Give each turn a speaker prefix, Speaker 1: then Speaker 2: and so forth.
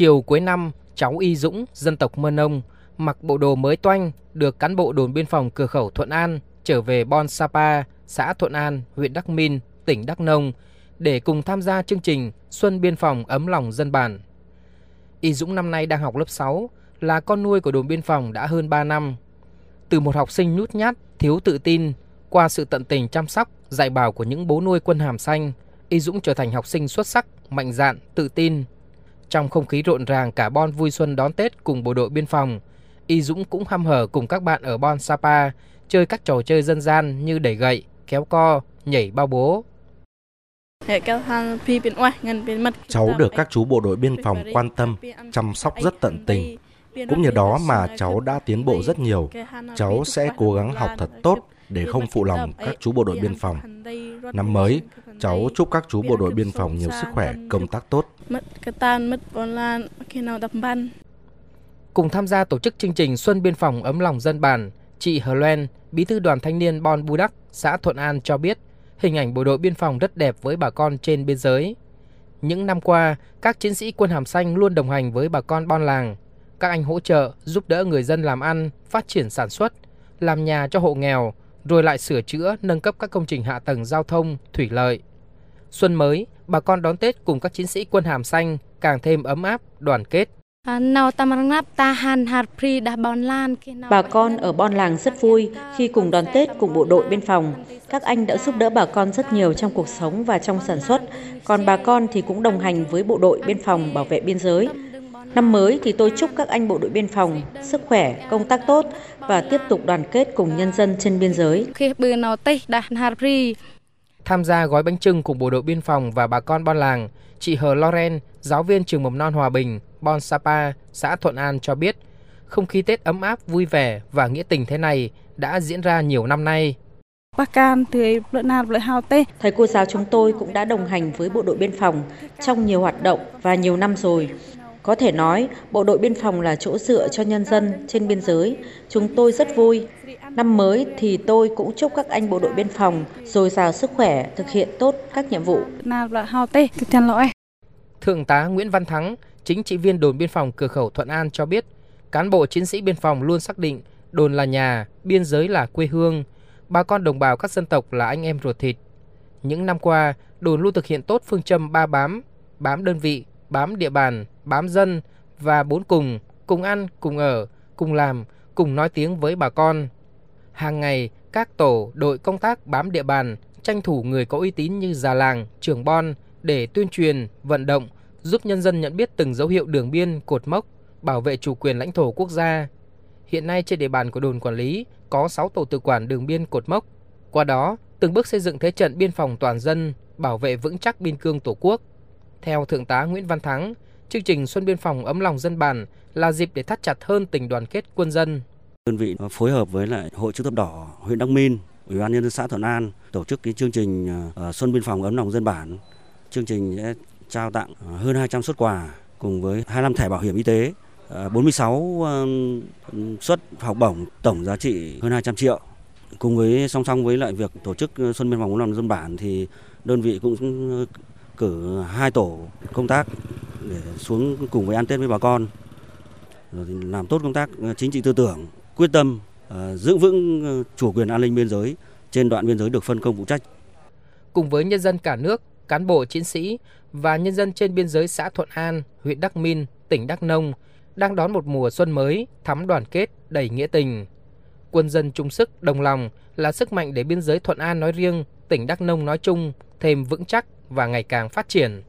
Speaker 1: Chiều cuối năm, cháu Y Dũng, dân tộc Mơ Nông, mặc bộ đồ mới toanh, được cán bộ đồn biên phòng cửa khẩu Thuận An trở về Bon Sapa, xã Thuận An, huyện Đắc Min, tỉnh Đắk Nông để cùng tham gia chương trình Xuân Biên phòng ấm lòng dân bản. Y Dũng năm nay đang học lớp 6, là con nuôi của đồn biên phòng đã hơn 3 năm. Từ một học sinh nhút nhát, thiếu tự tin, qua sự tận tình chăm sóc, dạy bảo của những bố nuôi quân hàm xanh, Y Dũng trở thành học sinh xuất sắc, mạnh dạn, tự tin. Trong không khí rộn ràng cả Bon vui xuân đón Tết cùng bộ đội biên phòng, Y Dũng cũng hăm hở cùng các bạn ở Bon Sapa chơi các trò chơi dân gian như đẩy gậy, kéo co, nhảy bao bố.
Speaker 2: Cháu được các chú bộ đội biên phòng quan tâm, chăm sóc rất tận tình. Cũng nhờ đó mà cháu đã tiến bộ rất nhiều. Cháu sẽ cố gắng học thật tốt để không phụ lòng các chú bộ đội biên phòng. Năm mới, cháu chúc các chú bộ đội biên phòng nhiều sức khỏe, công tác tốt.
Speaker 1: Cùng tham gia tổ chức chương trình Xuân Biên phòng ấm lòng dân bản, chị Hờ Loen, bí thư đoàn thanh niên Bon Bu Đắc, xã Thuận An cho biết, hình ảnh bộ đội biên phòng rất đẹp với bà con trên biên giới. Những năm qua, các chiến sĩ quân hàm xanh luôn đồng hành với bà con Bon làng. Các anh hỗ trợ, giúp đỡ người dân làm ăn, phát triển sản xuất, làm nhà cho hộ nghèo, rồi lại sửa chữa, nâng cấp các công trình hạ tầng giao thông, thủy lợi. Xuân mới, bà con đón Tết cùng các chiến sĩ quân hàm xanh càng thêm ấm áp, đoàn kết.
Speaker 3: Bà con ở Bon Làng rất vui khi cùng đón Tết cùng bộ đội biên phòng. Các anh đã giúp đỡ bà con rất nhiều trong cuộc sống và trong sản xuất, còn bà con thì cũng đồng hành với bộ đội biên phòng bảo vệ biên giới. Năm mới thì tôi chúc các anh bộ đội biên phòng sức khỏe, công tác tốt và tiếp tục đoàn kết cùng nhân dân trên biên giới.
Speaker 1: Tham gia gói bánh trưng cùng bộ đội biên phòng và bà con Bon làng, chị Hờ Loren, giáo viên trường mầm non Hòa Bình, Bon Sapa, xã Thuận An cho biết, không khí Tết ấm áp, vui vẻ và nghĩa tình thế này đã diễn ra nhiều năm nay.
Speaker 3: Thầy cô giáo chúng tôi cũng đã đồng hành với bộ đội biên phòng trong nhiều hoạt động và nhiều năm rồi. Có thể nói, bộ đội biên phòng là chỗ dựa cho nhân dân trên biên giới. Chúng tôi rất vui. Năm mới thì tôi cũng chúc các anh bộ đội biên phòng dồi dào sức khỏe, thực hiện tốt các nhiệm vụ.
Speaker 1: Thượng tá Nguyễn Văn Thắng, chính trị viên đồn biên phòng cửa khẩu Thuận An cho biết, cán bộ chiến sĩ biên phòng luôn xác định đồn là nhà, biên giới là quê hương, bà con đồng bào các dân tộc là anh em ruột thịt. Những năm qua, đồn luôn thực hiện tốt phương châm ba bám, bám đơn vị, bám địa bàn, bám dân và bốn cùng, cùng ăn, cùng ở, cùng làm, cùng nói tiếng với bà con. Hàng ngày, các tổ, đội công tác bám địa bàn, tranh thủ người có uy tín như già làng, trưởng bon để tuyên truyền, vận động, giúp nhân dân nhận biết từng dấu hiệu đường biên, cột mốc, bảo vệ chủ quyền lãnh thổ quốc gia. Hiện nay trên địa bàn của đồn quản lý có 6 tổ tự quản đường biên cột mốc. Qua đó, từng bước xây dựng thế trận biên phòng toàn dân, bảo vệ vững chắc biên cương Tổ quốc. Theo Thượng tá Nguyễn Văn Thắng, chương trình Xuân Biên phòng ấm lòng dân bản là dịp để thắt chặt hơn tình đoàn kết quân dân.
Speaker 4: Đơn vị phối hợp với lại Hội chữ thập đỏ huyện Đắc Min, Ủy ban nhân dân xã Thuận An tổ chức cái chương trình ờ, Xuân Biên phòng ấm lòng dân bản. Chương trình sẽ trao tặng ờ, hơn 200 xuất quà cùng với 25 thẻ bảo hiểm y tế, ờ, 46 suất học bổng tổng giá trị hơn 200 triệu. Cùng với song song với lại việc tổ chức Xuân Biên phòng ấm lòng dân bản thì đơn vị cũng cử hai tổ công tác để xuống cùng với ăn Tết với bà con. Rồi làm tốt công tác ờ, chính trị tư tưởng quyết tâm uh, giữ vững ờ, chủ quyền an ninh biên giới trên đoạn biên giới được phân công phụ trách.
Speaker 1: Cùng với nhân dân cả nước cán bộ chiến sĩ và nhân dân trên biên giới xã Thuận An huyện Đắc Min tỉnh Đắk Nông đang đón một mùa xuân mới thắm đoàn kết đầy nghĩa tình. Quân dân chung sức đồng lòng là sức mạnh để biên giới Thuận An nói riêng tỉnh Đắk Nông nói chung thêm vững chắc và ngày càng phát triển.